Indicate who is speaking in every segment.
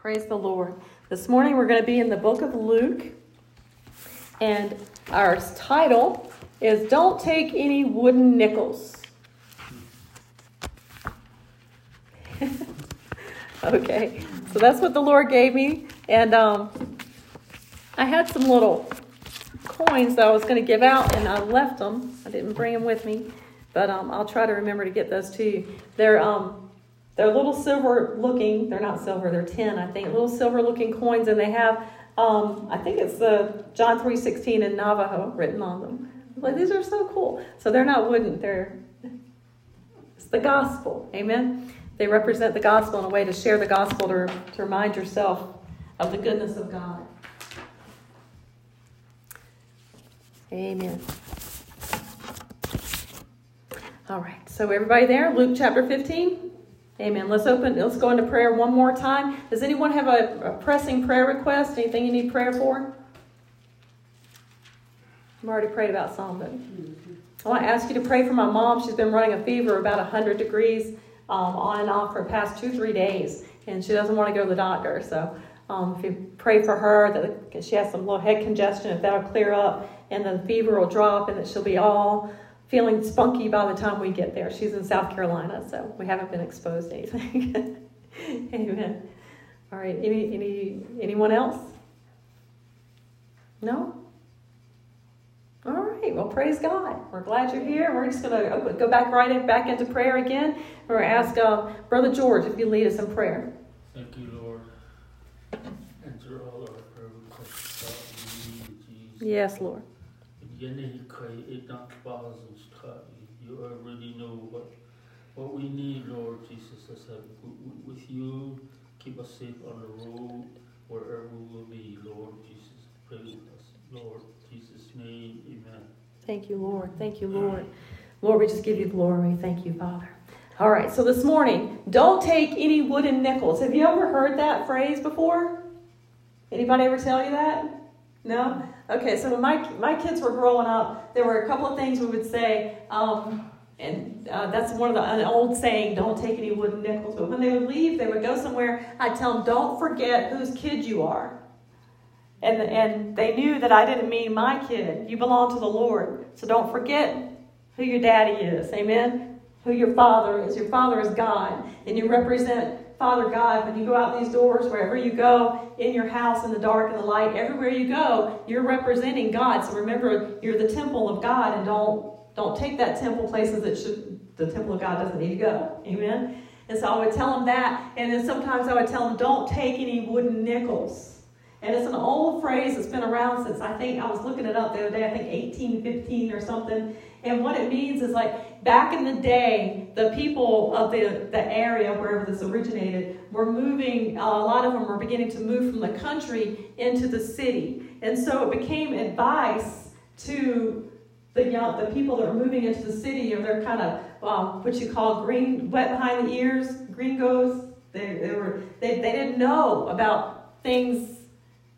Speaker 1: Praise the Lord. This morning we're going to be in the book of Luke, and our title is Don't Take Any Wooden Nickels. okay, so that's what the Lord gave me, and um, I had some little coins that I was going to give out, and I left them. I didn't bring them with me, but um, I'll try to remember to get those to you. They're um, they're little silver looking, they're not silver, they're tin, I think, little silver looking coins, and they have, um, I think it's the John 3.16 in Navajo written on them. Like, these are so cool. So they're not wooden, they're, it's the gospel, amen? They represent the gospel in a way to share the gospel to, to remind yourself of the goodness of God. Amen. All right, so everybody there, Luke chapter 15. Amen. Let's open, let's go into prayer one more time. Does anyone have a, a pressing prayer request? Anything you need prayer for? I've already prayed about some, but I want to ask you to pray for my mom. She's been running a fever about 100 degrees um, on and off for the past two, three days, and she doesn't want to go to the doctor. So um, if you pray for her, that she has some little head congestion, if that'll clear up, and the fever will drop, and that she'll be all feeling spunky by the time we get there. She's in South Carolina, so we haven't been exposed to anything. Amen. All right. Any any anyone else? No. All right. Well, praise God. We're glad you're here. We're just going to go back right in, back into prayer again. We're to ask uh, Brother George if you lead us in prayer.
Speaker 2: Thank you, Lord. Answer all our prayer requests.
Speaker 1: Yes, Lord.
Speaker 2: You already know what what we need, Lord Jesus. I said, with you, keep us safe on the road, wherever we will be, Lord Jesus. Pray with us, Lord Jesus' name, Amen.
Speaker 1: Thank you, Lord. Thank you, Lord. Lord, we just give you glory. Thank you, Father. All right, so this morning, don't take any wooden nickels. Have you ever heard that phrase before? Anybody ever tell you that? No? Okay, so when my, my kids were growing up, there were a couple of things we would say, um, and uh, that's one of the an old saying, don't take any wooden nickels. But when they would leave, they would go somewhere, I'd tell them, don't forget whose kid you are. And, and they knew that I didn't mean my kid. You belong to the Lord. So don't forget who your daddy is. Amen? Who your father is. Your father is God. And you represent Father God, when you go out these doors, wherever you go, in your house, in the dark, in the light, everywhere you go, you're representing God. So remember, you're the temple of God, and don't don't take that temple places that should the temple of God doesn't need to go. Amen. And so I would tell them that, and then sometimes I would tell them, don't take any wooden nickels. And it's an old phrase that's been around since I think I was looking it up the other day, I think 1815 or something. And what it means is like back in the day, the people of the, the area wherever this originated were moving, uh, a lot of them were beginning to move from the country into the city. And so it became advice to the the people that were moving into the city, or they're kind of um, what you call green, wet behind the ears, gringos. They, they were they, they didn't know about things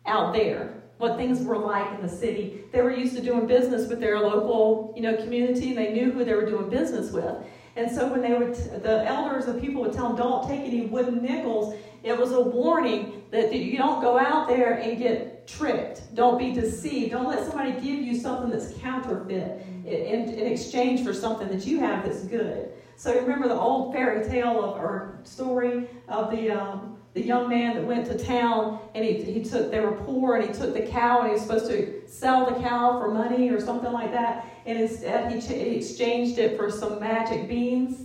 Speaker 1: out there what things were like in the city. They were used to doing business with their local, you know, community, and they knew who they were doing business with. And so when they would, the elders and people would tell them, "Don't take any wooden nickels." It was a warning that you don't go out there and get tricked. Don't be deceived. Don't let somebody give you something that's counterfeit in, in exchange for something that you have that's good. So remember the old fairy tale of, or story of the um, the young man that went to town and he, he took they were poor and he took the cow and he was supposed to sell the cow for money or something like that. And instead he, ch- he exchanged it for some magic beans.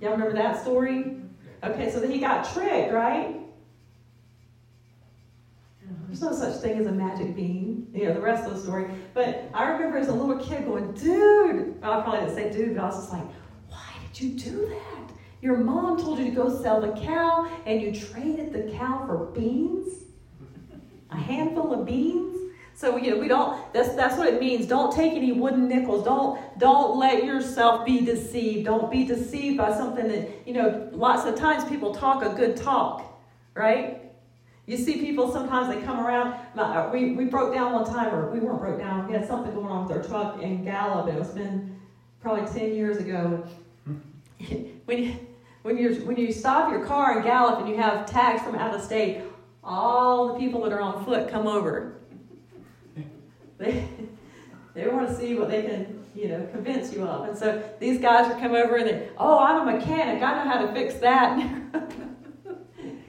Speaker 1: Y'all remember that story? Okay so then he got tricked right? There's no such thing as a magic bean. You know the rest of the story. But i remember as a little kid going dude well, i probably didn't say dude but i was just like why did you do that your mom told you to go sell the cow and you traded the cow for beans? A handful of beans? So you know, we don't that's that's what it means. Don't take any wooden nickels. Don't don't let yourself be deceived. Don't be deceived by something that, you know, lots of times people talk a good talk, right? You see people sometimes they come around. My, uh, we, we broke down one time, or we weren't broke down. We had something going on with our truck in Gallup. It was been probably 10 years ago. Hmm. when when you when you stop your car and Gallup and you have tags from out of state, all the people that are on foot come over. They, they want to see what they can, you know, convince you of. And so these guys are come over and they, oh, I'm a mechanic. I know how to fix that.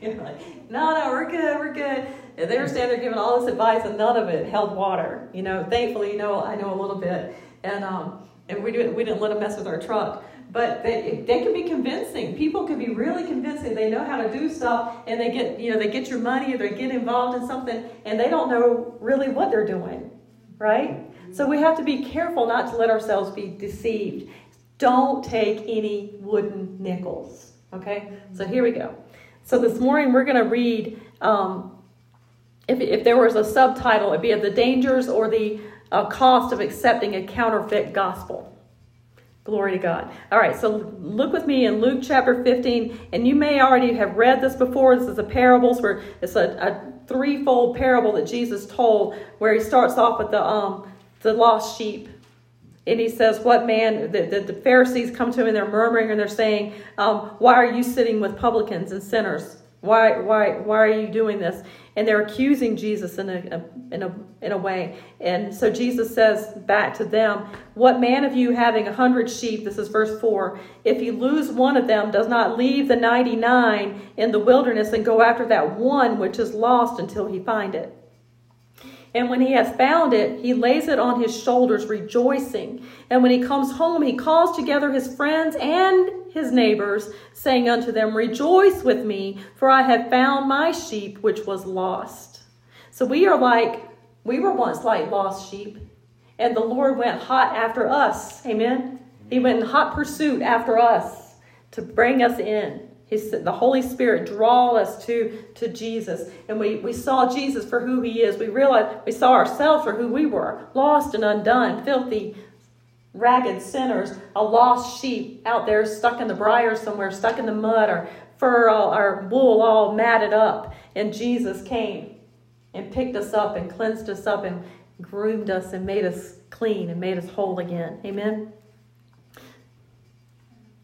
Speaker 1: You're like, no, no, we're good, we're good. And they were standing there giving all this advice, and none of it held water. You know, thankfully, you know, I know a little bit, and um, and we didn't we didn't let them mess with our truck but they, they can be convincing. People can be really convincing. They know how to do stuff, and they get you know they get your money or they get involved in something, and they don't know really what they're doing, right? So we have to be careful not to let ourselves be deceived. Don't take any wooden nickels. Okay, so here we go. So this morning we're going to read. Um, if, if there was a subtitle, it'd be the dangers or the uh, cost of accepting a counterfeit gospel. Glory to God. All right, so look with me in Luke chapter 15, and you may already have read this before. This is a parables where it's a, a threefold parable that Jesus told, where he starts off with the um the lost sheep. And he says, What man, the, the, the Pharisees come to him and they're murmuring and they're saying, um, Why are you sitting with publicans and sinners? Why, why, why are you doing this? And they're accusing Jesus in a, in a, in a way. And so Jesus says back to them, What man of you having a hundred sheep, this is verse 4, if he lose one of them, does not leave the 99 in the wilderness and go after that one which is lost until he find it? And when he has found it, he lays it on his shoulders, rejoicing. And when he comes home, he calls together his friends and his neighbors, saying unto them, Rejoice with me, for I have found my sheep which was lost. So we are like, we were once like lost sheep, and the Lord went hot after us. Amen. He went in hot pursuit after us to bring us in. His, the Holy Spirit draw us to, to Jesus. And we, we saw Jesus for who he is. We realized we saw ourselves for who we were lost and undone, filthy, ragged sinners, a lost sheep out there stuck in the briar somewhere, stuck in the mud, or fur all, or wool all matted up. And Jesus came and picked us up and cleansed us up and groomed us and made us clean and made us whole again. Amen.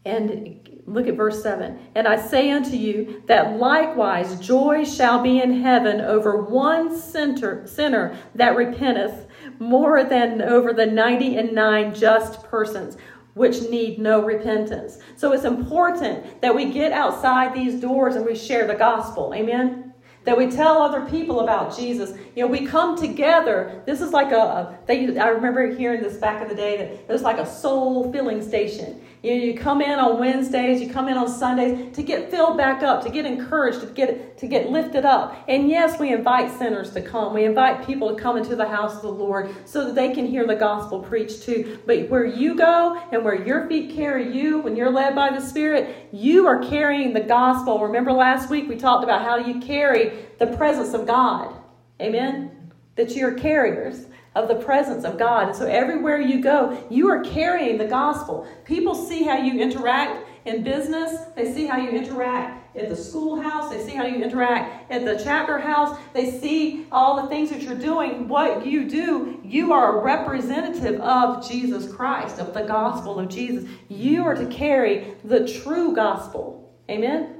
Speaker 1: And Look at verse 7. And I say unto you that likewise joy shall be in heaven over one sinner, sinner that repenteth, more than over the ninety and nine just persons which need no repentance. So it's important that we get outside these doors and we share the gospel. Amen that we tell other people about Jesus. You know, we come together. This is like a, they, I remember hearing this back in the day that it was like a soul filling station. You, know, you come in on Wednesdays, you come in on Sundays to get filled back up, to get encouraged, to get to get lifted up. And yes, we invite sinners to come. We invite people to come into the house of the Lord so that they can hear the gospel preached too. But where you go and where your feet carry you, when you're led by the Spirit, you are carrying the gospel. Remember last week we talked about how you carry the presence of God. Amen. That you're carriers of the presence of God. And so everywhere you go, you are carrying the gospel. People see how you interact in business, they see how you interact at the schoolhouse, they see how you interact at the chapter house, they see all the things that you're doing. What you do, you are a representative of Jesus Christ, of the gospel of Jesus. You are to carry the true gospel. Amen?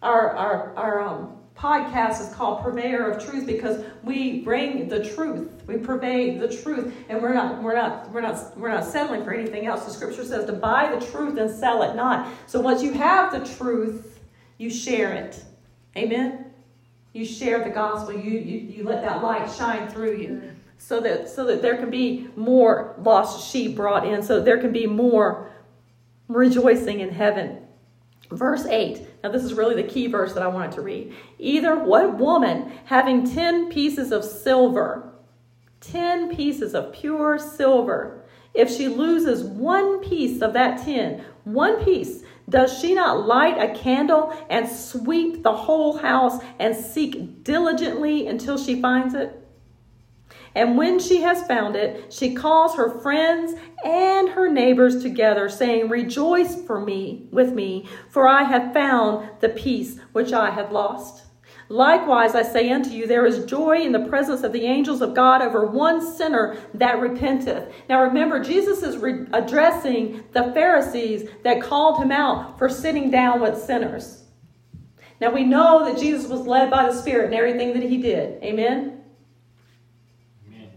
Speaker 1: Our, our, our um, podcast is called Purveyor of Truth because we bring the truth. We purvey the truth, and we're not we're not we're not we're not settling for anything else. The Scripture says to buy the truth and sell it not. So once you have the truth, you share it. Amen. You share the gospel. You you, you let that light shine through you. So that so that there can be more lost sheep brought in, so there can be more rejoicing in heaven. Verse 8. Now, this is really the key verse that I wanted to read. Either what woman having 10 pieces of silver, 10 pieces of pure silver, if she loses one piece of that 10, one piece, does she not light a candle and sweep the whole house and seek diligently until she finds it? And when she has found it, she calls her friends and her neighbors together, saying, Rejoice for me, with me, for I have found the peace which I had lost. Likewise, I say unto you, there is joy in the presence of the angels of God over one sinner that repenteth. Now remember, Jesus is re- addressing the Pharisees that called him out for sitting down with sinners. Now we know that Jesus was led by the Spirit in everything that he did. Amen?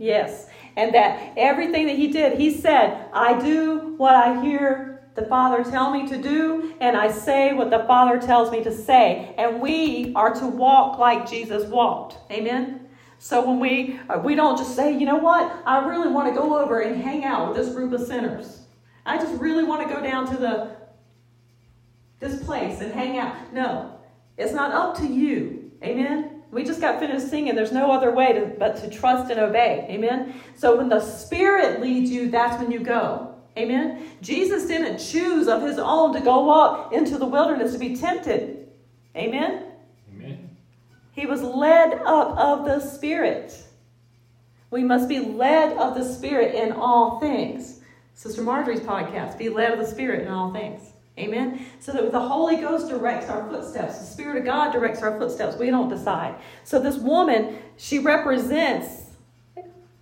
Speaker 1: Yes. And that everything that he did, he said, I do what I hear the Father tell me to do, and I say what the Father tells me to say. And we are to walk like Jesus walked. Amen? So when we uh, we don't just say, you know what, I really want to go over and hang out with this group of sinners. I just really want to go down to the this place and hang out. No, it's not up to you. Amen. We just got finished singing. There's no other way to, but to trust and obey. Amen. So when the Spirit leads you, that's when you go. Amen. Jesus didn't choose of his own to go up into the wilderness to be tempted. Amen. He was led up of the Spirit. We must be led of the Spirit in all things. Sister Marjorie's podcast, be led of the Spirit in all things. Amen. So that the Holy Ghost directs our footsteps. The Spirit of God directs our footsteps. We don't decide. So this woman, she represents,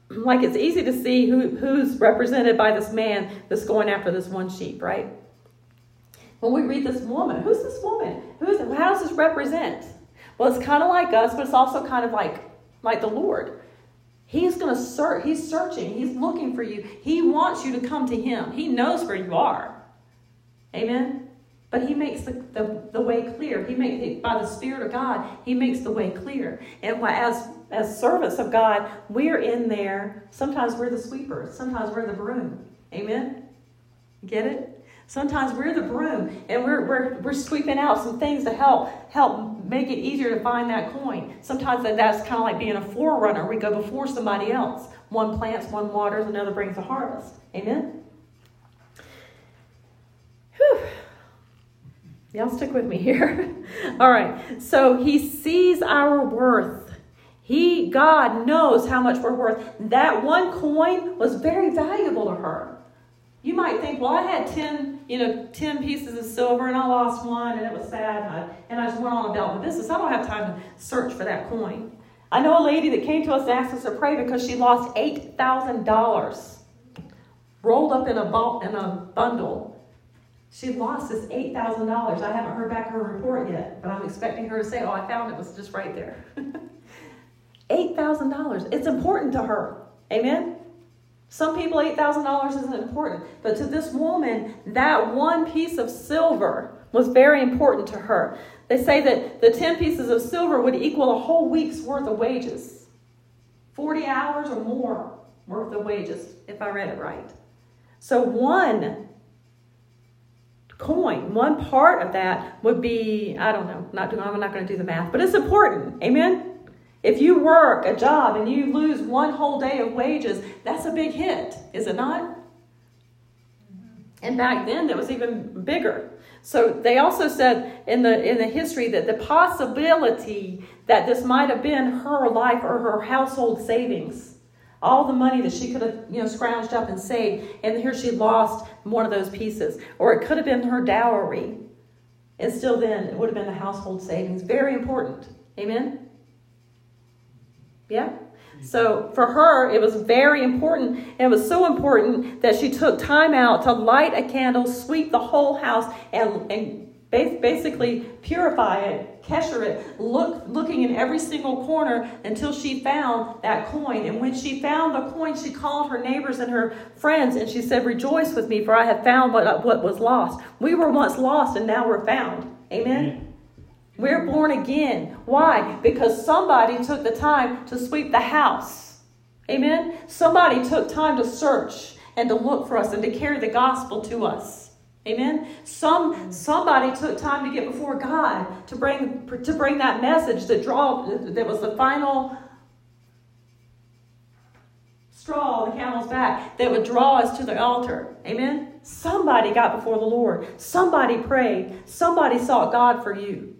Speaker 1: like it's easy to see who, who's represented by this man that's going after this one sheep, right? When we read this woman, who's this woman? Who's how does this represent? Well, it's kind of like us, but it's also kind of like like the Lord. He's going to search. He's searching. He's looking for you. He wants you to come to Him. He knows where you are. Amen. But He makes the, the, the way clear. He makes by the Spirit of God. He makes the way clear. And as as servants of God, we're in there. Sometimes we're the sweeper, Sometimes we're the broom. Amen. Get it? Sometimes we're the broom and we're, we're, we're sweeping out some things to help help make it easier to find that coin. Sometimes that that's kind of like being a forerunner. We go before somebody else. One plants, one waters, another brings a harvest. Amen? Whew. Y'all stick with me here. All right. So he sees our worth. He, God, knows how much we're worth. That one coin was very valuable to her. You might think, well, I had 10, you know, 10 pieces of silver and I lost one and it was sad and I, and I just went on about my business. I don't have time to search for that coin. I know a lady that came to us and asked us to pray because she lost $8,000 rolled up in a, in a bundle. She lost this $8,000. I haven't heard back her report yet, but I'm expecting her to say, oh, I found it was just right there. $8,000. It's important to her. Amen? Some people, $8,000 isn't important, but to this woman, that one piece of silver was very important to her. They say that the 10 pieces of silver would equal a whole week's worth of wages 40 hours or more worth of wages, if I read it right. So, one coin, one part of that would be, I don't know, not, doing, I'm not going to do the math, but it's important. Amen? If you work a job and you lose one whole day of wages, that's a big hit, is it not? And back then, that was even bigger. So they also said in the in the history that the possibility that this might have been her life or her household savings, all the money that she could have you know scrounged up and saved, and here she lost one of those pieces, or it could have been her dowry, and still then it would have been the household savings. Very important. Amen. Yeah? So for her, it was very important. and It was so important that she took time out to light a candle, sweep the whole house, and, and basically purify it, kesher it, look, looking in every single corner until she found that coin. And when she found the coin, she called her neighbors and her friends and she said, Rejoice with me, for I have found what, what was lost. We were once lost and now we're found. Amen. We're born again. Why? Because somebody took the time to sweep the house. Amen? Somebody took time to search and to look for us and to carry the gospel to us. Amen. Some somebody took time to get before God to bring to bring that message that draw that was the final straw on the camel's back that would draw us to the altar. Amen. Somebody got before the Lord. Somebody prayed. Somebody sought God for you.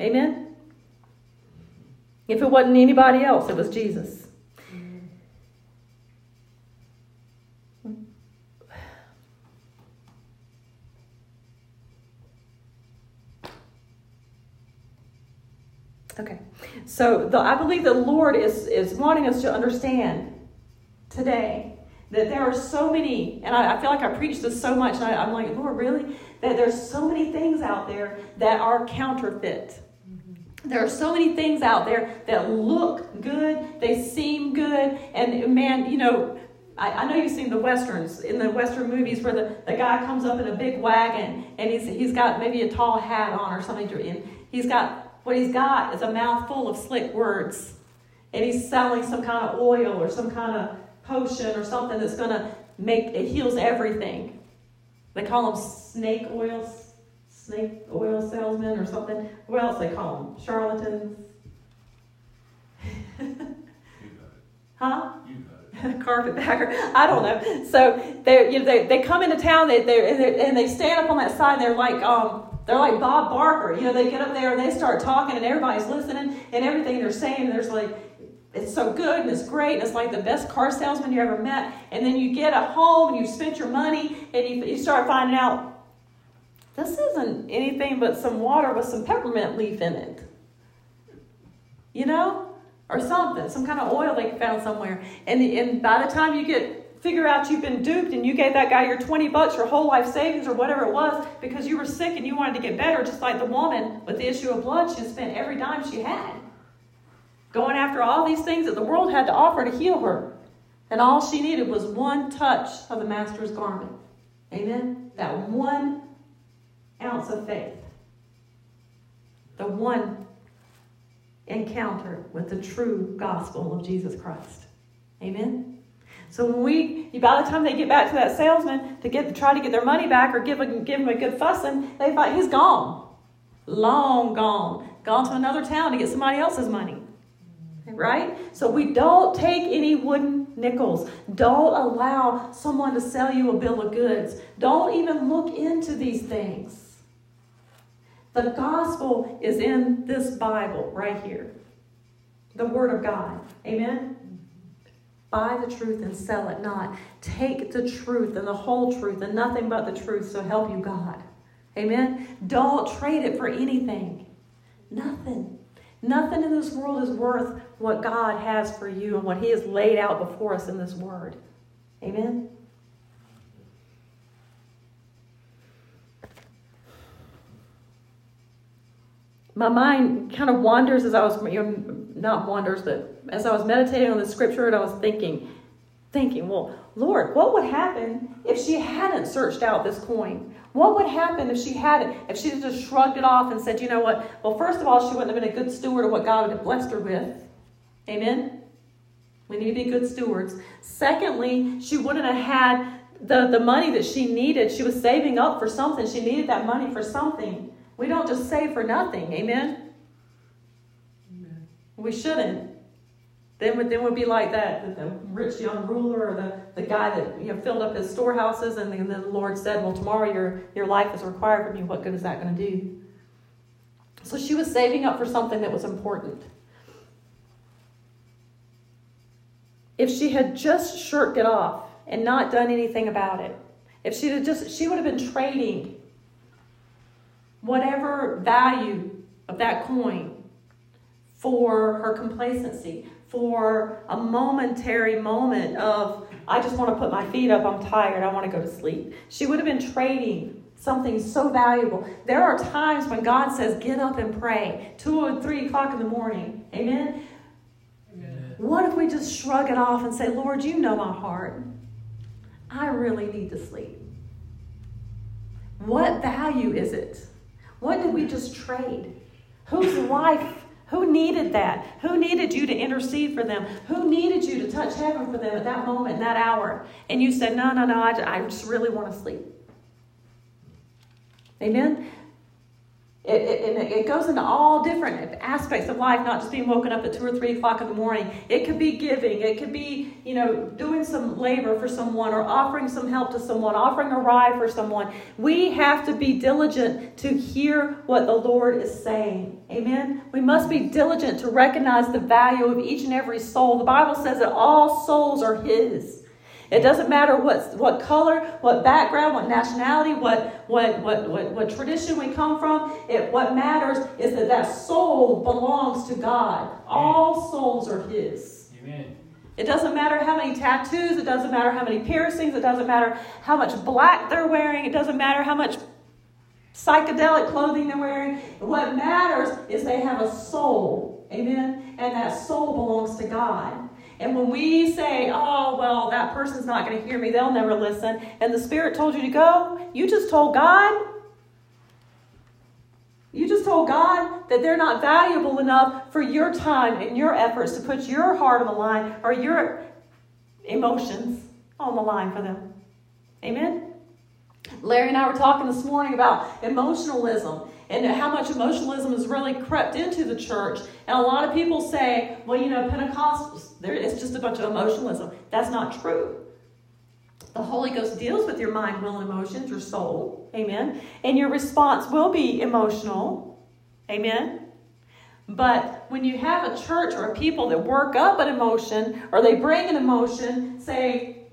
Speaker 1: Amen? If it wasn't anybody else, it was Jesus. Okay, so the, I believe the Lord is, is wanting us to understand today that there are so many, and I, I feel like I preach this so much, I, I'm like, Lord, really? That there's so many things out there that are counterfeit. There are so many things out there that look good, they seem good, and man, you know, I, I, know you've seen the westerns in the western movies where the, the guy comes up in a big wagon and he's he's got maybe a tall hat on or something, and he's got what he's got is a mouthful of slick words, and he's selling some kind of oil or some kind of potion or something that's going to make it heals everything. They call them snake oil, snake oil salesman or something. What else they call them? Charlatans. huh? Carpetbagger. I don't know. So they you know, they, they come into town they, they and they stand up on that side. and they're like um, they're like Bob Barker. You know, they get up there and they start talking and everybody's listening and everything they're saying. There's like it's so good and it's great and it's like the best car salesman you ever met. And then you get a home and you spent your money and you, you start finding out this isn't anything but some water with some peppermint leaf in it. You know? Or something, some kind of oil they found somewhere. And, and by the time you get figure out you've been duped and you gave that guy your 20 bucks, your whole life savings, or whatever it was, because you were sick and you wanted to get better, just like the woman with the issue of blood, she spent every dime she had. Going after all these things that the world had to offer to heal her. And all she needed was one touch of the Master's garment. Amen? That one ounce of faith. The one encounter with the true gospel of Jesus Christ. Amen? So when we, by the time they get back to that salesman to get try to get their money back or give, a, give him a good fussing, they find he's gone. Long gone. Gone to another town to get somebody else's money. Right? So we don't take any wooden nickels. Don't allow someone to sell you a bill of goods. Don't even look into these things. The gospel is in this Bible right here. The Word of God. Amen? Buy the truth and sell it not. Take the truth and the whole truth and nothing but the truth, so help you God. Amen? Don't trade it for anything. Nothing. Nothing in this world is worth what God has for you and what He has laid out before us in this Word. Amen? My mind kind of wanders as I was, you know, not wanders, but as I was meditating on the scripture and I was thinking, thinking, well, Lord, what would happen if she hadn't searched out this coin? What would happen if she hadn't, if she just shrugged it off and said, you know what? Well, first of all, she wouldn't have been a good steward of what God had blessed her with. Amen? We need to be good stewards. Secondly, she wouldn't have had the, the money that she needed. She was saving up for something. She needed that money for something. We don't just save for nothing. Amen? Amen. We shouldn't. Then then would be like that the rich young ruler or the, the guy that you know filled up his storehouses and then the Lord said, Well tomorrow your your life is required from you. What good is that going to do? So she was saving up for something that was important. If she had just shirked it off and not done anything about it, if she had just she would have been trading whatever value of that coin for her complacency, for a momentary moment of, I just want to put my feet up, I'm tired, I want to go to sleep. She would have been trading something so valuable. There are times when God says, Get up and pray, two or three o'clock in the morning. Amen? Amen. What if we just shrug it off and say, Lord, you know my heart. I really need to sleep. What value is it? What did we just trade? Whose life? Who needed that? Who needed you to intercede for them? Who needed you to touch heaven for them at that moment, that hour? And you said, No, no, no, I, I just really want to sleep. Amen? It, it, it, goes into all different aspects of life, not just being woken up at two or three o'clock in the morning. It could be giving. It could be, you know, doing some labor for someone or offering some help to someone, offering a ride for someone. We have to be diligent to hear what the Lord is saying. Amen. We must be diligent to recognize the value of each and every soul. The Bible says that all souls are His. It doesn't matter what, what color, what background, what nationality, what, what, what, what, what tradition we come from. It, what matters is that that soul belongs to God. All souls are His. Amen. It doesn't matter how many tattoos, it doesn't matter how many piercings, it doesn't matter how much black they're wearing, it doesn't matter how much psychedelic clothing they're wearing. What matters is they have a soul. Amen? And that soul belongs to God. And when we say, oh, well, that person's not going to hear me, they'll never listen, and the Spirit told you to go, you just told God. You just told God that they're not valuable enough for your time and your efforts to put your heart on the line or your emotions on the line for them. Amen? Larry and I were talking this morning about emotionalism and how much emotionalism has really crept into the church. And a lot of people say, well, you know, Pentecostals, there, it's just a bunch of emotionalism. That's not true. The Holy Ghost deals with your mind, will, and emotions, your soul. Amen. And your response will be emotional. Amen. But when you have a church or a people that work up an emotion or they bring an emotion, say,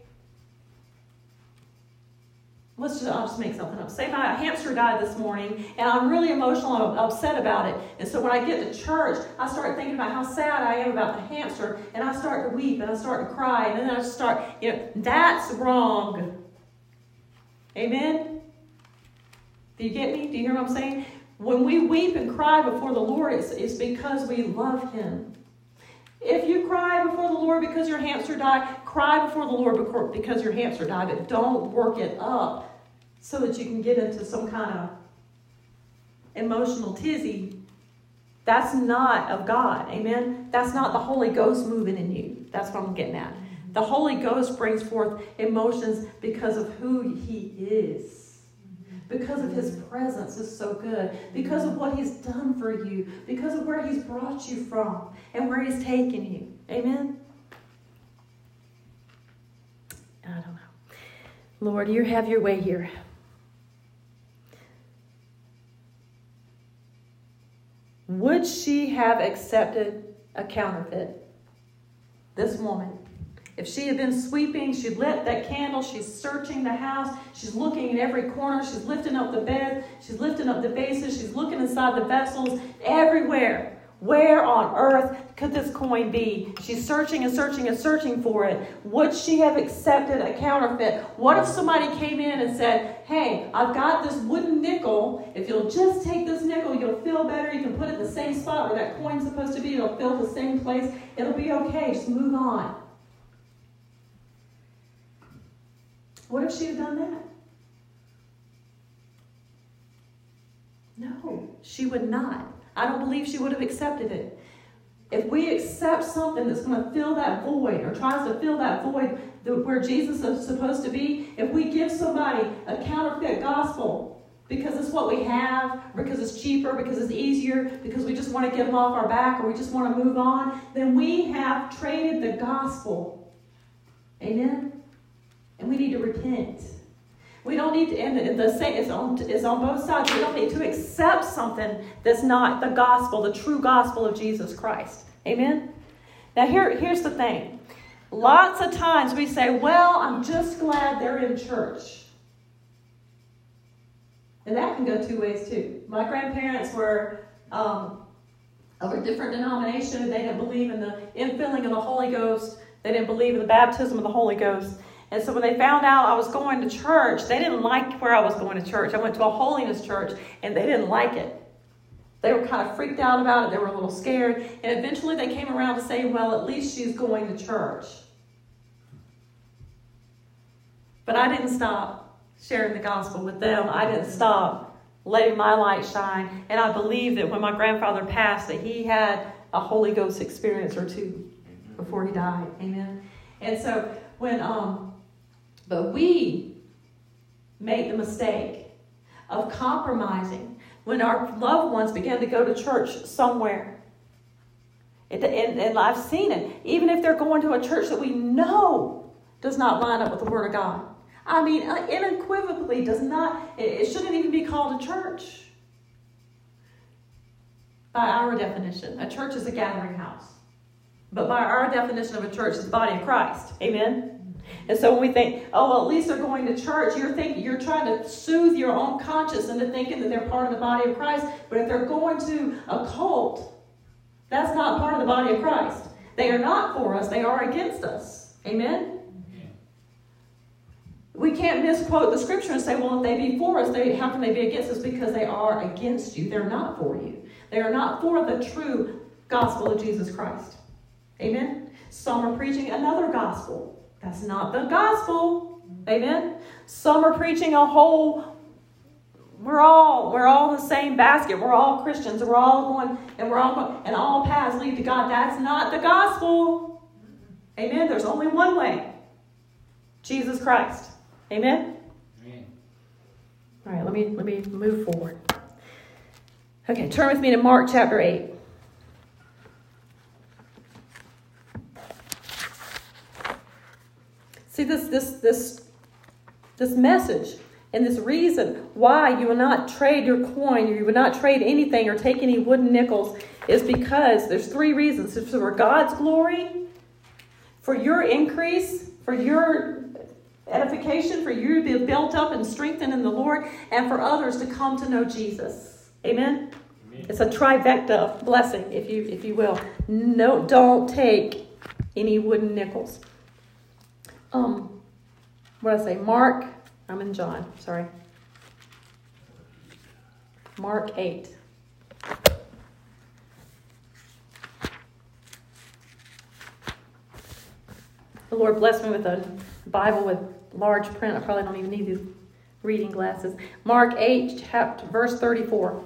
Speaker 1: let's just, I'll just make something up. Say my hamster died this morning and I'm really emotional and upset about it. And so when I get to church, I start thinking about how sad I am about the hamster and I start to weep and I start to cry and then I start, you know, that's wrong. Amen? Do you get me? Do you hear what I'm saying? When we weep and cry before the Lord, it's, it's because we love Him. If you cry before the Lord because your hamster died, cry before the Lord because your hamster died, but don't work it up so that you can get into some kind of emotional tizzy. That's not of God. Amen? That's not the Holy Ghost moving in you. That's what I'm getting at. The Holy Ghost brings forth emotions because of who He is. Because of His presence is so good. Because of what He's done for you. Because of where He's brought you from and where He's taken you. Amen? I don't know. Lord, you have your way here. Would she have accepted a counterfeit? This woman. If she had been sweeping, she lit that candle, she's searching the house, she's looking in every corner, she's lifting up the bed, she's lifting up the vases, she's looking inside the vessels, everywhere. Where on earth could this coin be? She's searching and searching and searching for it. Would she have accepted a counterfeit? What if somebody came in and said, Hey, I've got this wooden nickel. If you'll just take this nickel, you'll feel better. You can put it in the same spot where that coin's supposed to be. It'll fill the same place. It'll be okay. Just move on. What if she had done that? No, she would not. I don't believe she would have accepted it. If we accept something that's going to fill that void or tries to fill that void where Jesus is supposed to be, if we give somebody a counterfeit gospel because it's what we have, because it's cheaper, because it's easier, because we just want to get them off our back or we just want to move on, then we have traded the gospel. Amen? And we need to repent. We don't need to, and the same is on, is on both sides. We don't need to accept something that's not the gospel, the true gospel of Jesus Christ. Amen? Now, here, here's the thing. Lots of times we say, well, I'm just glad they're in church. And that can go two ways too. My grandparents were um, of a different denomination. They didn't believe in the infilling of the Holy Ghost, they didn't believe in the baptism of the Holy Ghost. And so when they found out I was going to church, they didn't like where I was going to church. I went to a holiness church and they didn't like it. They were kind of freaked out about it. They were a little scared. And eventually they came around to say, well, at least she's going to church. But I didn't stop sharing the gospel with them. I didn't stop letting my light shine. And I believe that when my grandfather passed, that he had a Holy Ghost experience or two before he died. Amen. And so when um, but we made the mistake of compromising when our loved ones begin to go to church somewhere. and, and I've seen it. Even if they're going to a church that we know does not line up with the Word of God. I mean, uh, unequivocally does not, it shouldn't even be called a church. By our definition, a church is a gathering house. But by our definition of a church, it's the body of Christ. Amen? And so when we think, oh, well, at least they're going to church, you're thinking you're trying to soothe your own conscience into thinking that they're part of the body of Christ. But if they're going to a cult, that's not part of the body of Christ. They are not for us, they are against us. Amen? we can't misquote the scripture and say, well, if they be for us, they, how can they be against us? Because they are against you. They're not for you. They are not for the true gospel of Jesus Christ. Amen? Some are preaching another gospel. That's not the gospel. Amen? Some are preaching a whole we're all we're all in the same basket. We're all Christians. We're all going and we're all going and all paths lead to God. That's not the gospel. Amen. There's only one way. Jesus Christ. Amen. Amen. All right, let me let me move forward. Okay, turn with me to Mark chapter 8. See this this this this message and this reason why you will not trade your coin or you will not trade anything or take any wooden nickels is because there's three reasons. It's for God's glory, for your increase, for your edification, for you to be built up and strengthened in the Lord, and for others to come to know Jesus. Amen. Amen. It's a trifecta blessing, if you if you will. No, don't take any wooden nickels. Um, what I say? Mark I'm in John, sorry. Mark 8. The Lord blessed me with a Bible with large print. I probably don't even need these reading glasses. Mark 8, chapter, verse 34.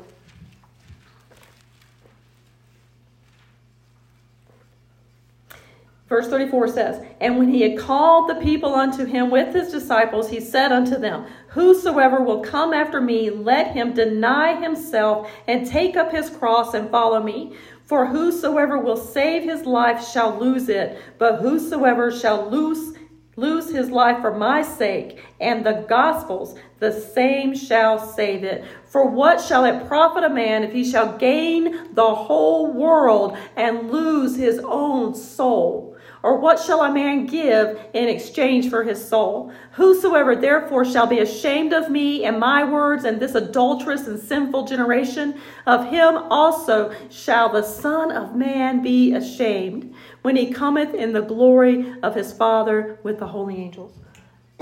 Speaker 1: Verse 34 says, And when he had called the people unto him with his disciples, he said unto them, Whosoever will come after me, let him deny himself and take up his cross and follow me. For whosoever will save his life shall lose it, but whosoever shall lose lose his life for my sake and the gospel's, the same shall save it. For what shall it profit a man if he shall gain the whole world and lose his own soul? Or what shall a man give in exchange for his soul? Whosoever therefore shall be ashamed of me and my words and this adulterous and sinful generation, of him also shall the Son of Man be ashamed when he cometh in the glory of his Father with the holy angels.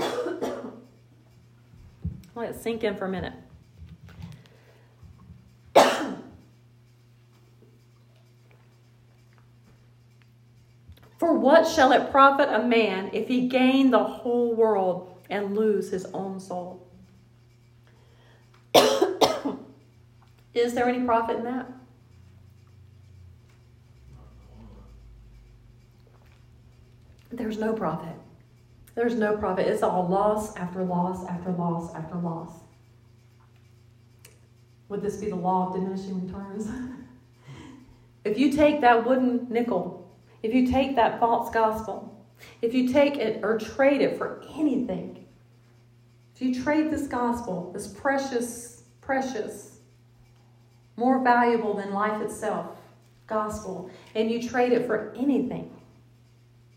Speaker 1: Let it sink in for a minute. For what shall it profit a man if he gain the whole world and lose his own soul? Is there any profit in that? There's no profit. There's no profit. It's all loss after loss after loss after loss. Would this be the law of diminishing returns? if you take that wooden nickel if you take that false gospel, if you take it or trade it for anything, if you trade this gospel, this precious, precious, more valuable than life itself, gospel, and you trade it for anything,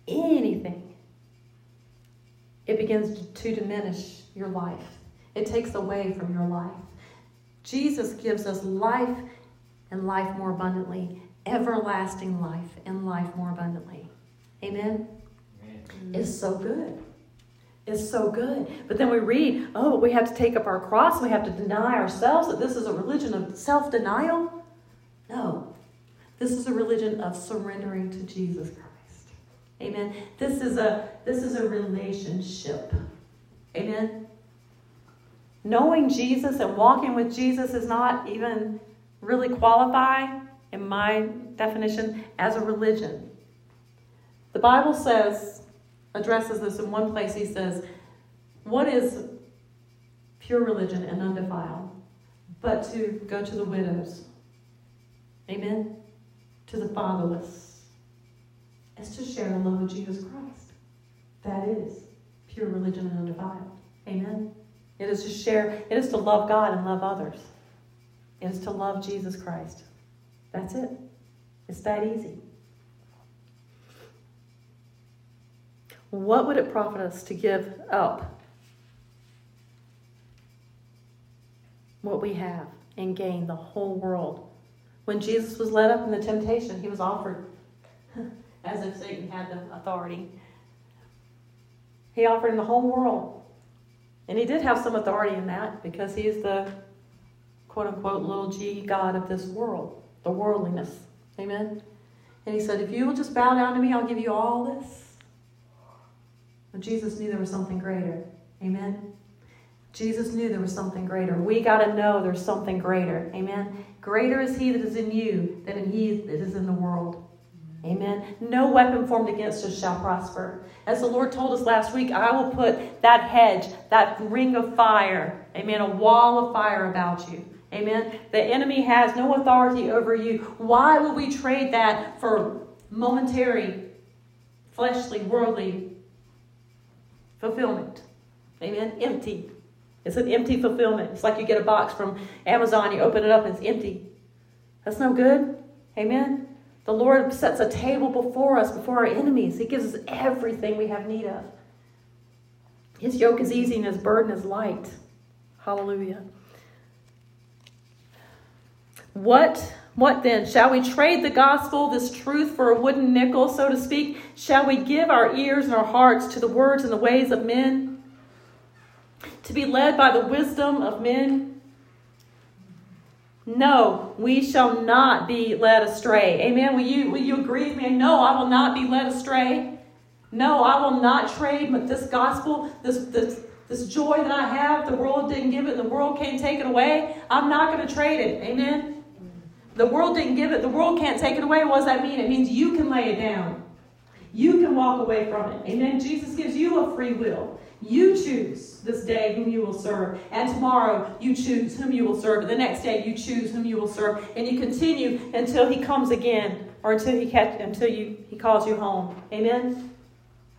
Speaker 1: anything, it begins to diminish your life. It takes away from your life. Jesus gives us life and life more abundantly everlasting life and life more abundantly. Amen? Amen. It's so good. It's so good. But then we read, oh, but we have to take up our cross. We have to deny ourselves that this is a religion of self denial. No. This is a religion of surrendering to Jesus Christ. Amen. This is a this is a relationship. Amen. Knowing Jesus and walking with Jesus is not even really qualifying in my definition, as a religion. The Bible says, addresses this in one place. He says, What is pure religion and undefiled? But to go to the widows. Amen? To the fatherless. It's to share the love of Jesus Christ. That is pure religion and undefiled. Amen? It is to share, it is to love God and love others. It is to love Jesus Christ. That's it. It's that easy. What would it profit us to give up what we have and gain the whole world? When Jesus was led up in the temptation, he was offered, as if Satan had the authority. He offered him the whole world And he did have some authority in that because he's the quote unquote little g God of this world, the worldliness. Amen? And he said, If you will just bow down to me, I'll give you all this. But Jesus knew there was something greater. Amen? Jesus knew there was something greater. We got to know there's something greater. Amen? Greater is he that is in you than in he that is in the world. Amen. No weapon formed against us shall prosper. As the Lord told us last week, I will put that hedge, that ring of fire, amen, a wall of fire about you. Amen. The enemy has no authority over you. Why would we trade that for momentary, fleshly, worldly fulfillment? Amen. Empty. It's an empty fulfillment. It's like you get a box from Amazon, you open it up, and it's empty. That's no good. Amen. The Lord sets a table before us, before our enemies. He gives us everything we have need of. His yoke is easy and his burden is light. Hallelujah. What what then? Shall we trade the gospel, this truth, for a wooden nickel, so to speak? Shall we give our ears and our hearts to the words and the ways of men? To be led by the wisdom of men? No, we shall not be led astray. Amen. Will you, will you agree with me? No, I will not be led astray. No, I will not trade this gospel, this, this, this joy that I have. The world didn't give it, and the world can't take it away. I'm not going to trade it. Amen. The world didn't give it, the world can't take it away. What does that mean? It means you can lay it down. You can walk away from it. Amen. Jesus gives you a free will. You choose this day whom you will serve. And tomorrow you choose whom you will serve. And the next day you choose whom you will serve. And you continue until he comes again or until he catch, until you, he calls you home. Amen.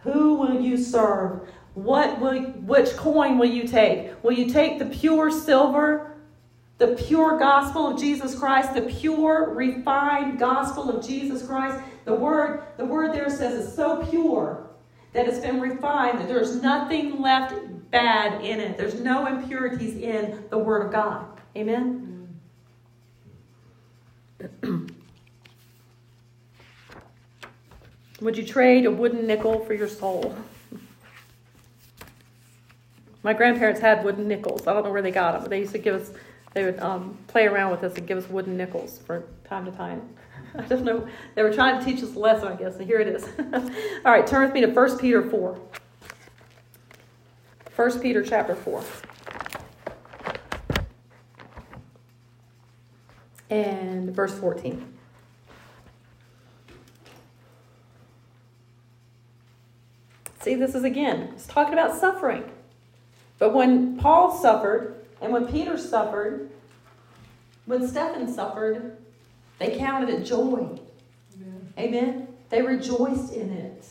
Speaker 1: Who will you serve? What will which coin will you take? Will you take the pure silver, the pure gospel of Jesus Christ, the pure refined gospel of Jesus Christ? The word the word there says it's so pure that it's been refined, that there's nothing left bad in it. There's no impurities in the Word of God. Amen? Would you trade a wooden nickel for your soul? My grandparents had wooden nickels. I don't know where they got them, but they used to give us, they would um, play around with us and give us wooden nickels for time to time. I don't know. They were trying to teach us a lesson, I guess, and here it is. All right, turn with me to 1 Peter 4. 1 Peter chapter 4. And verse 14. See, this is again, it's talking about suffering. But when Paul suffered, and when Peter suffered, when Stephen suffered, they counted it joy. Amen. Amen. They rejoiced in it.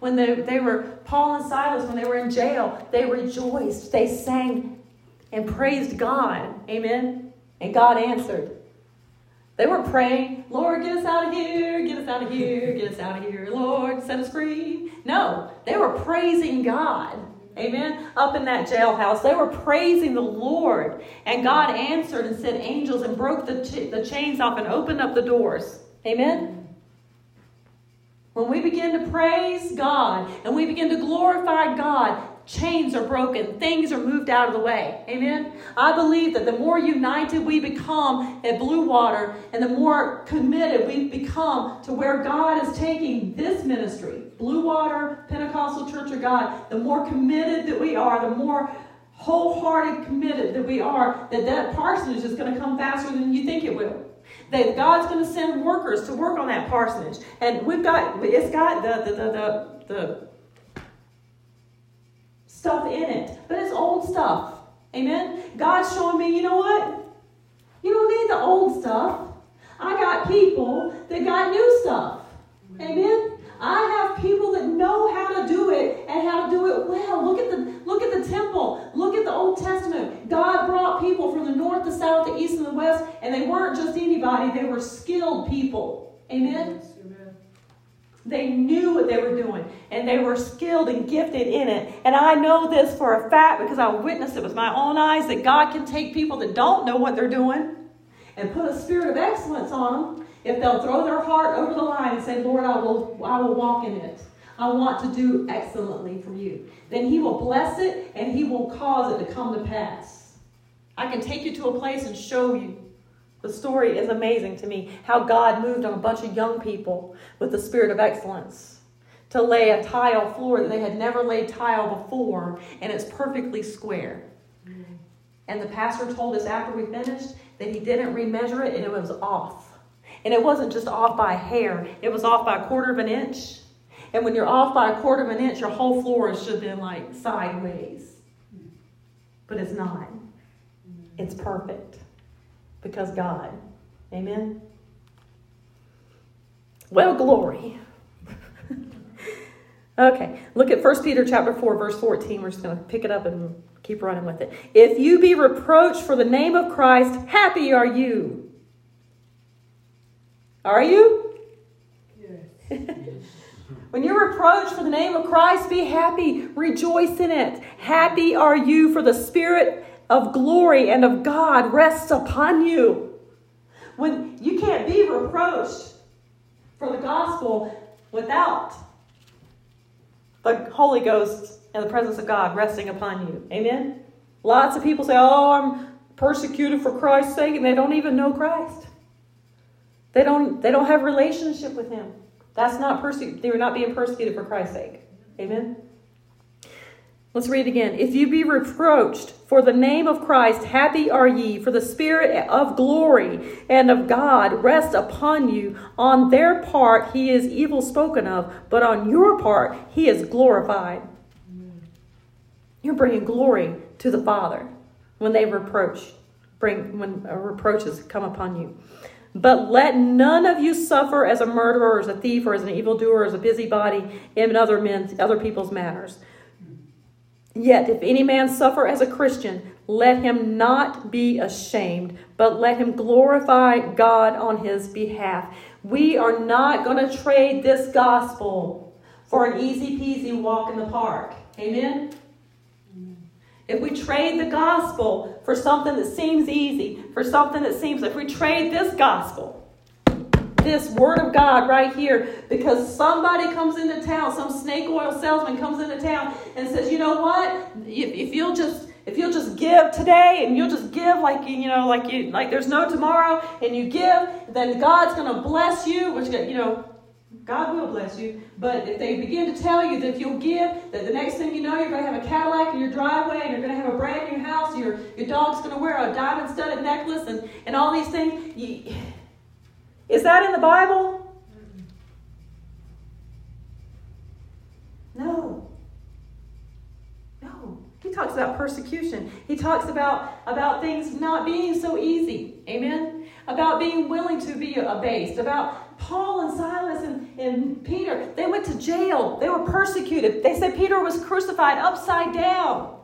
Speaker 1: When they, they were, Paul and Silas, when they were in jail, they rejoiced. They sang and praised God. Amen. And God answered. They were praying, Lord, get us out of here, get us out of here, get us out of here, Lord, set us free. No, they were praising God. Amen. Up in that jailhouse, they were praising the Lord. And God answered and sent angels and broke the, ch- the chains off and opened up the doors. Amen. When we begin to praise God and we begin to glorify God, chains are broken, things are moved out of the way. Amen. I believe that the more united we become at Blue Water and the more committed we become to where God is taking this ministry, Blue Water Pentecostal Church of God, the more committed that we are, the more wholehearted committed that we are, that that parsonage is going to come faster than you think it will. That God's going to send workers to work on that parsonage. And we've got, it's got the, the, the, the, stuff in it, but it's old stuff. Amen? God's showing me, you know what? You don't need the old stuff. I got people that got new stuff. Amen? I have people that know how to do it and how to do it well. Look at the look at the temple. Look at the Old Testament. God brought people from the north, the south, the east, and the west, and they weren't just anybody, they were skilled people. Amen? They knew what they were doing and they were skilled and gifted in it. And I know this for a fact because I witnessed it with my own eyes that God can take people that don't know what they're doing and put a spirit of excellence on them if they'll throw their heart over the line and say, Lord, I will, I will walk in it. I want to do excellently for you. Then He will bless it and He will cause it to come to pass. I can take you to a place and show you. The story is amazing to me how God moved on a bunch of young people with the spirit of excellence to lay a tile floor that they had never laid tile before, and it's perfectly square. And the pastor told us after we finished that he didn't remeasure it and it was off. And it wasn't just off by a hair, it was off by a quarter of an inch. And when you're off by a quarter of an inch, your whole floor should have been like sideways. But it's not. It's perfect because God. Amen. Well, glory. okay, look at 1 Peter chapter 4 verse 14. We're just going to pick it up and keep running with it. If you be reproached for the name of Christ, happy are you. Are you?
Speaker 2: Yes.
Speaker 1: When you're reproached for the name of Christ, be happy. Rejoice in it. Happy are you, for the Spirit of glory and of God rests upon you. When you can't be reproached for the gospel without the Holy Ghost and the presence of God resting upon you. Amen? Lots of people say, Oh, I'm persecuted for Christ's sake, and they don't even know Christ. They don't, they don't have relationship with him. That's not perse- they were not being persecuted for Christ's sake. Amen. Let's read again. If you be reproached for the name of Christ, happy are ye, for the Spirit of glory and of God rest upon you. On their part he is evil spoken of, but on your part he is glorified. You're bringing glory to the Father when they reproach, bring when uh, reproaches come upon you. But let none of you suffer as a murderer, as a thief, or as an evildoer, as a busybody in other men's, other people's matters. Yet, if any man suffer as a Christian, let him not be ashamed, but let him glorify God on his behalf. We are not going to trade this gospel for an easy peasy walk in the park. Amen? If we trade the gospel for something that seems easy, for something that seems, if we trade this gospel, this word of God right here, because somebody comes into town, some snake oil salesman comes into town and says, you know what? If you'll just if you'll just give today and you'll just give like you know like you like there's no tomorrow and you give then god's going to bless you which you know God will bless you. But if they begin to tell you that if you'll give, that the next thing you know, you're going to have a Cadillac in your driveway and you're going to have a brand new house, your, your dog's going to wear a diamond studded necklace and, and all these things. You, is that in the Bible? No. No. He talks about persecution. He talks about, about things not being so easy. Amen? About being willing to be abased, about Paul and Silas and, and Peter, they went to jail. They were persecuted. They said Peter was crucified upside down.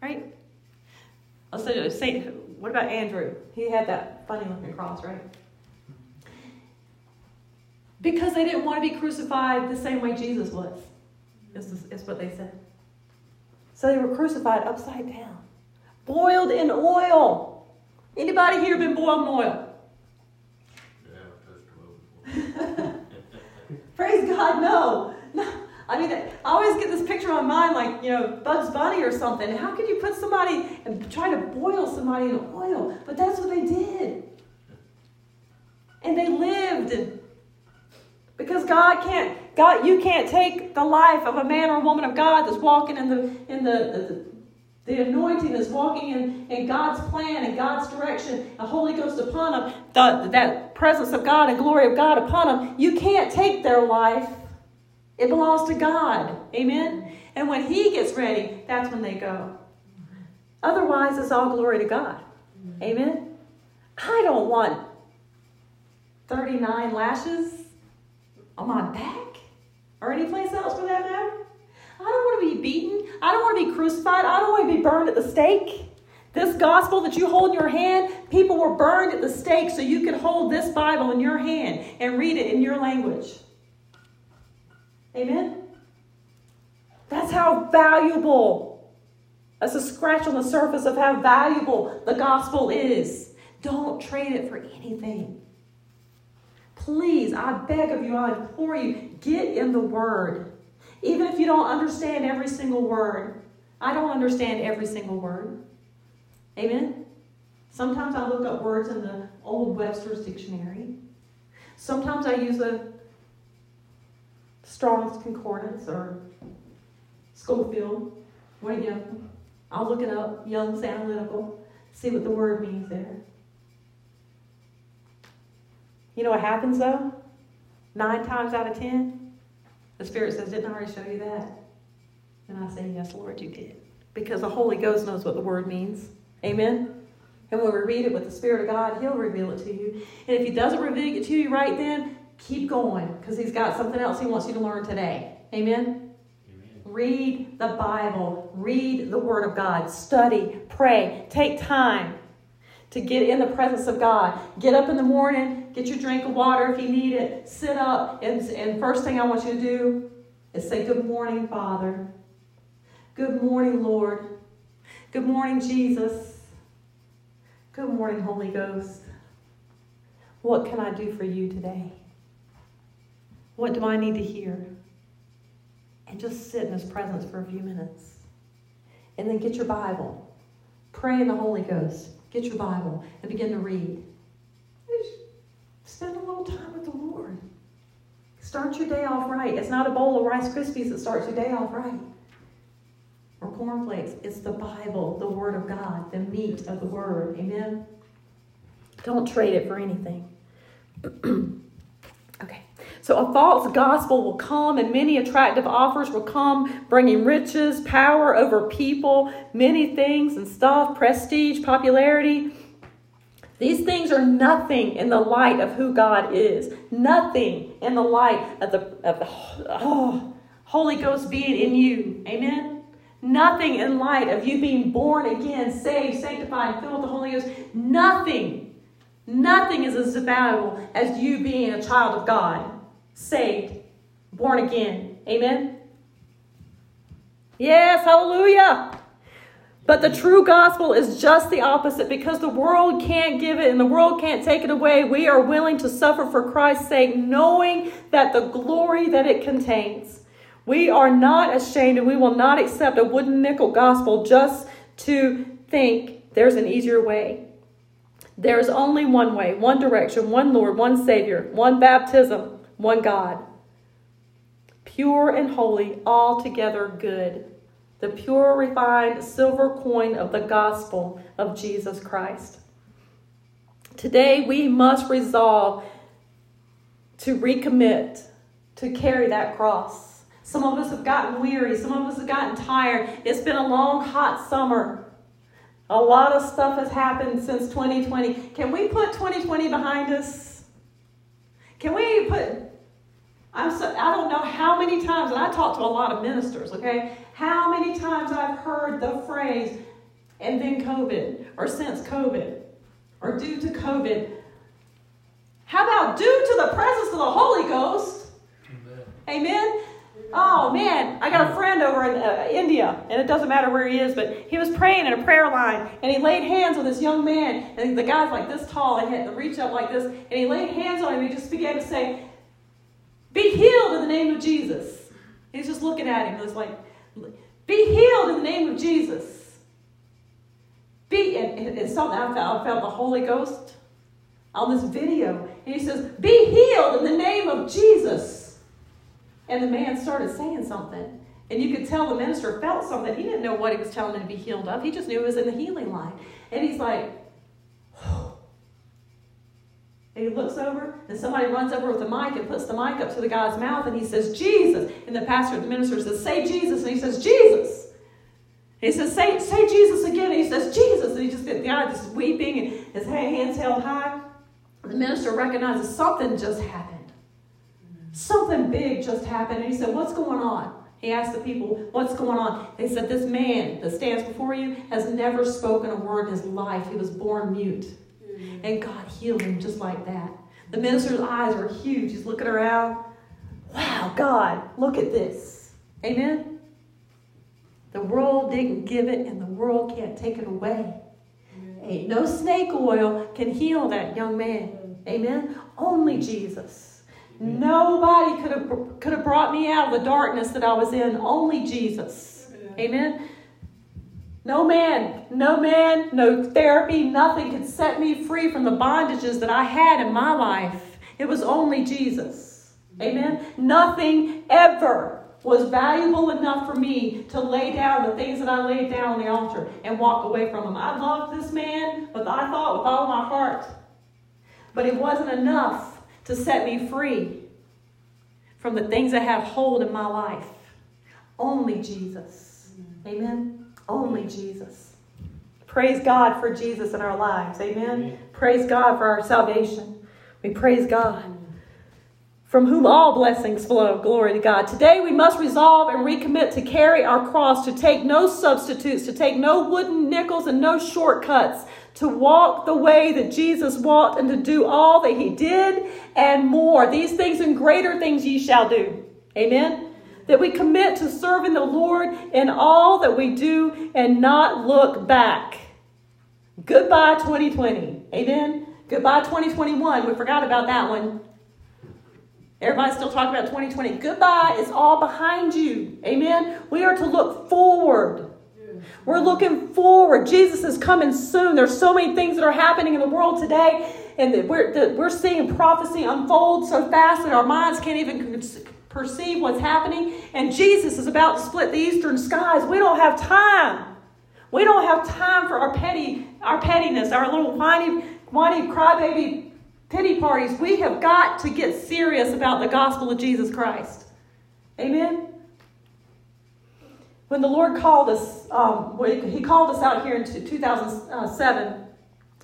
Speaker 1: Right? Say, say what about Andrew? He had that funny looking cross, right? Because they didn't want to be crucified the same way Jesus was, is, is what they said. So they were crucified upside down, boiled in oil. Anybody here been boiled in oil? Yeah, Praise God, no. I mean, I always get this picture on my mind like, you know, Bugs Bunny or something. How could you put somebody and try to boil somebody in oil? But that's what they did. And they lived. Because God can't, God, you can't take the life of a man or a woman of God that's walking in the in the, the, the anointing is walking in, in God's plan and God's direction, the Holy Ghost upon them, the, that presence of God and glory of God upon them. You can't take their life. It belongs to God. Amen? And when He gets ready, that's when they go. Otherwise, it's all glory to God. Amen? I don't want 39 lashes on my back or anyplace else for that matter. I don't want to be beaten. I don't want to be crucified. I don't want to be burned at the stake. This gospel that you hold in your hand, people were burned at the stake so you could hold this Bible in your hand and read it in your language. Amen? That's how valuable. That's a scratch on the surface of how valuable the gospel is. Don't trade it for anything. Please, I beg of you, I implore you, get in the Word. Even if you don't understand every single word. I don't understand every single word. Amen? Sometimes I look up words in the Old Webster's Dictionary. Sometimes I use a Strong's Concordance or Scofield. Wait, yeah, I'll look it up, Young's Analytical, see what the word means there. You know what happens though? Nine times out of ten, the Spirit says, Didn't I already show you that? And I say, Yes, Lord, you did. Because the Holy Ghost knows what the word means. Amen? And when we read it with the Spirit of God, He'll reveal it to you. And if He doesn't reveal it to you right then, keep going because He's got something else He wants you to learn today. Amen? Amen? Read the Bible, read the Word of God, study, pray, take time to get in the presence of God. Get up in the morning, get your drink of water if you need it, sit up, and, and first thing I want you to do is say, Good morning, Father. Good morning, Lord. Good morning, Jesus. Good morning, Holy Ghost. What can I do for you today? What do I need to hear? And just sit in His presence for a few minutes. And then get your Bible. Pray in the Holy Ghost. Get your Bible and begin to read. Spend a little time with the Lord. Start your day off right. It's not a bowl of Rice Krispies that starts your day off right or cornflakes. It's the Bible, the Word of God, the meat of the Word. Amen? Don't trade it for anything. So a false gospel will come, and many attractive offers will come, bringing riches, power over people, many things and stuff, prestige, popularity. These things are nothing in the light of who God is. Nothing in the light of the, of the oh, Holy Ghost being in you. Amen? Nothing in light of you being born again, saved, sanctified, filled with the Holy Ghost. Nothing, nothing is as valuable as you being a child of God, saved, born again. Amen? Yes, hallelujah. But the true gospel is just the opposite because the world can't give it and the world can't take it away. We are willing to suffer for Christ's sake, knowing that the glory that it contains. We are not ashamed and we will not accept a wooden nickel gospel just to think there's an easier way. There's only one way, one direction, one Lord, one Savior, one baptism, one God. Pure and holy, altogether good. The pure, refined silver coin of the gospel of Jesus Christ. Today, we must resolve to recommit to carry that cross some of us have gotten weary. Some of us have gotten tired. It's been a long, hot summer. A lot of stuff has happened since 2020. Can we put 2020 behind us? Can we put I'm so, I don't know how many times, and I talk to a lot of ministers, okay? How many times I've heard the phrase, and then COVID, or since COVID, or due to COVID. How about due to the presence of the Holy Ghost? Amen. Amen. Oh man, I got a friend over in uh, India, and it doesn't matter where he is, but he was praying in a prayer line, and he laid hands on this young man, and the guy's like this tall, and he had to reach up like this, and he laid hands on him, and he just began to say, "Be healed in the name of Jesus." He's just looking at him, it's like, "Be healed in the name of Jesus." Be and, and, and something I felt, I felt the Holy Ghost on this video, and he says, "Be healed in the name of Jesus." And the man started saying something. And you could tell the minister felt something. He didn't know what he was telling him to be healed of. He just knew it was in the healing line. And he's like, and he looks over, and somebody runs over with the mic and puts the mic up to the guy's mouth, and he says, Jesus. And the pastor, the minister says, Say Jesus. And he says, Jesus. And he says, Say, say Jesus again. And he says, Jesus. And he just, the guy just weeping and his hands held high. The minister recognizes something just happened. Something big just happened. And he said, What's going on? He asked the people, What's going on? They said, This man that stands before you has never spoken a word in his life. He was born mute. And God healed him just like that. The minister's eyes were huge. He's looking around. Wow, God, look at this. Amen? The world didn't give it, and the world can't take it away. Ain't no snake oil can heal that young man. Amen. Only Jesus. Nobody could have could have brought me out of the darkness that I was in. Only Jesus. Amen. No man, no man, no therapy, nothing could set me free from the bondages that I had in my life. It was only Jesus. Amen. Nothing ever was valuable enough for me to lay down the things that I laid down on the altar and walk away from him. I loved this man, but I thought with all my heart. But it wasn't enough to set me free from the things that have hold in my life. Only Jesus. Amen. Only Jesus. Praise God for Jesus in our lives. Amen. Amen. Praise God for our salvation. We praise God. From whom all blessings flow. Glory to God. Today we must resolve and recommit to carry our cross, to take no substitutes, to take no wooden nickels and no shortcuts, to walk the way that Jesus walked, and to do all that he did and more. These things and greater things ye shall do. Amen that we commit to serving the Lord in all that we do and not look back. Goodbye 2020. Amen. Goodbye 2021. We forgot about that one. Everybody's still talking about 2020. Goodbye is all behind you. Amen. We are to look forward. We're looking forward. Jesus is coming soon. There's so many things that are happening in the world today, and that we're, that we're seeing prophecy unfold so fast that our minds can't even perceive what's happening. And Jesus is about to split the eastern skies. We don't have time. We don't have time for our petty, our pettiness, our little whiny, whiny crybaby pity parties. We have got to get serious about the gospel of Jesus Christ. Amen. When the Lord called us, um, He called us out here in 2007,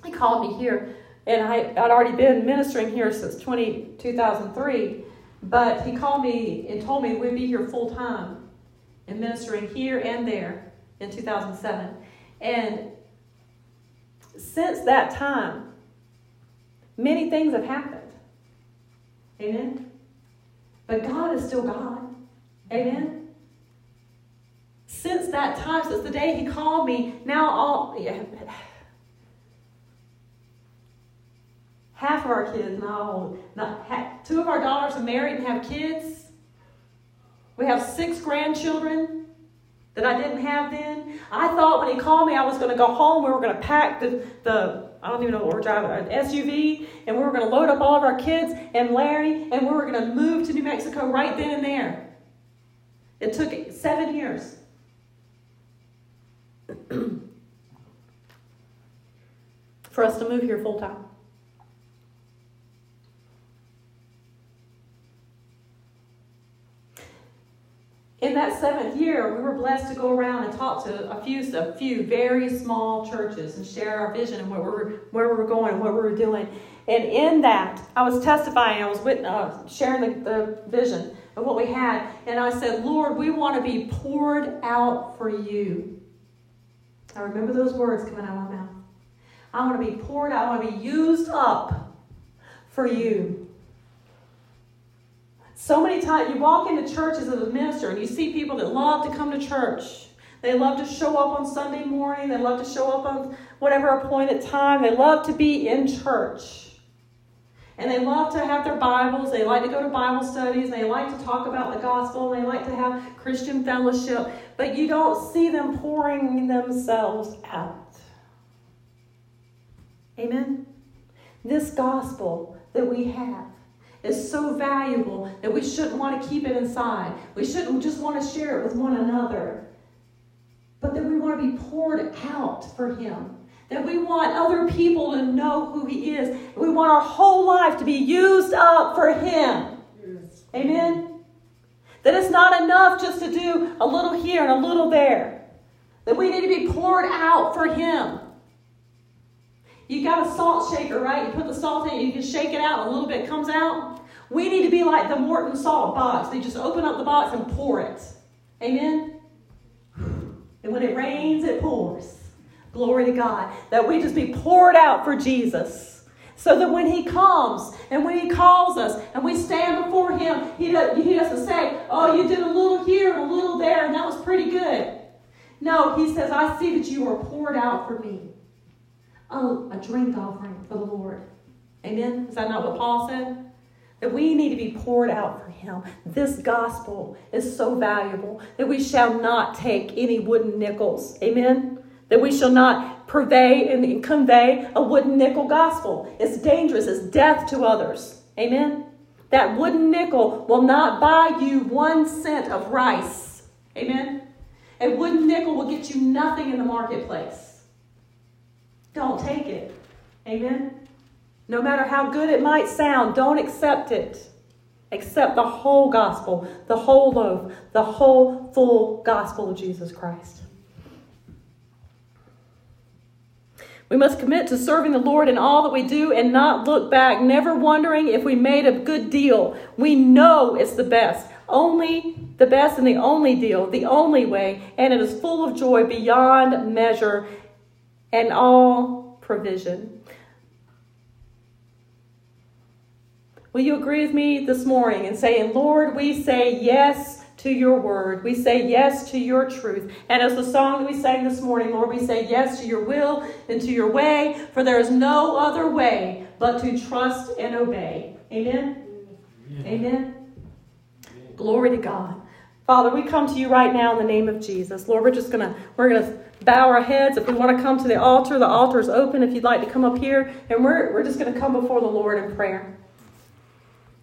Speaker 1: He called me here, and I, I'd already been ministering here since 20, 2003. But he called me and told me we'd be here full time and ministering here and there in 2007. And since that time, many things have happened. Amen. But God is still God. Amen. Since that time, since the day He called me, now all. Yeah, half of our kids, all, not half, two of our daughters are married and have kids. We have six grandchildren that I didn't have then. I thought when he called me, I was going to go home. We were going to pack the, the I don't even know what we're driving, an SUV, and we were going to load up all of our kids and Larry, and we were going to move to New Mexico right then and there. It took seven years. for us to move here full time. In that seventh year, we were blessed to go around and talk to a few, a few very small churches and share our vision and where we were, where we were going and what we were doing. And in that, I was testifying, I was uh, sharing the, the vision of what we had. And I said, Lord, we want to be poured out for you. I remember those words coming out of my mouth. I want to be poured out, I want to be used up for you. So many times you walk into churches as a minister and you see people that love to come to church. They love to show up on Sunday morning. They love to show up on whatever appointed time. They love to be in church. And they love to have their Bibles. They like to go to Bible studies. They like to talk about the gospel. They like to have Christian fellowship. But you don't see them pouring themselves out. Amen? This gospel that we have is so valuable that we shouldn't want to keep it inside. We shouldn't just want to share it with one another. But that we want to be poured out for Him. That we want other people to know who He is. We want our whole life to be used up for Him. Yes. Amen? That it's not enough just to do a little here and a little there. That we need to be poured out for Him. You got a salt shaker, right? You put the salt in it, you can shake it out, a little bit comes out. We need to be like the Morton salt box. They just open up the box and pour it. Amen? And when it rains, it pours. Glory to God. That we just be poured out for Jesus. So that when He comes and when He calls us and we stand before Him, He, does, he doesn't say, Oh, you did a little here and a little there, and that was pretty good. No, He says, I see that you are poured out for me a, a drink offering for the Lord. Amen? Is that not what Paul said? That we need to be poured out for him. This gospel is so valuable that we shall not take any wooden nickels. Amen? That we shall not purvey and convey a wooden nickel gospel. It's dangerous, it's death to others. Amen? That wooden nickel will not buy you one cent of rice. Amen? A wooden nickel will get you nothing in the marketplace. Don't take it. Amen? No matter how good it might sound, don't accept it. Accept the whole gospel, the whole loaf, the whole full gospel of Jesus Christ. We must commit to serving the Lord in all that we do and not look back, never wondering if we made a good deal. We know it's the best, only the best and the only deal, the only way, and it is full of joy beyond measure and all provision. Will you agree with me this morning in saying, Lord, we say yes to your word. We say yes to your truth. And as the song that we sang this morning, Lord, we say yes to your will and to your way, for there is no other way but to trust and obey. Amen? Amen. Amen. Glory to God. Father, we come to you right now in the name of Jesus. Lord, we're just gonna we're gonna bow our heads. If we want to come to the altar, the altar is open if you'd like to come up here. And we're we're just gonna come before the Lord in prayer.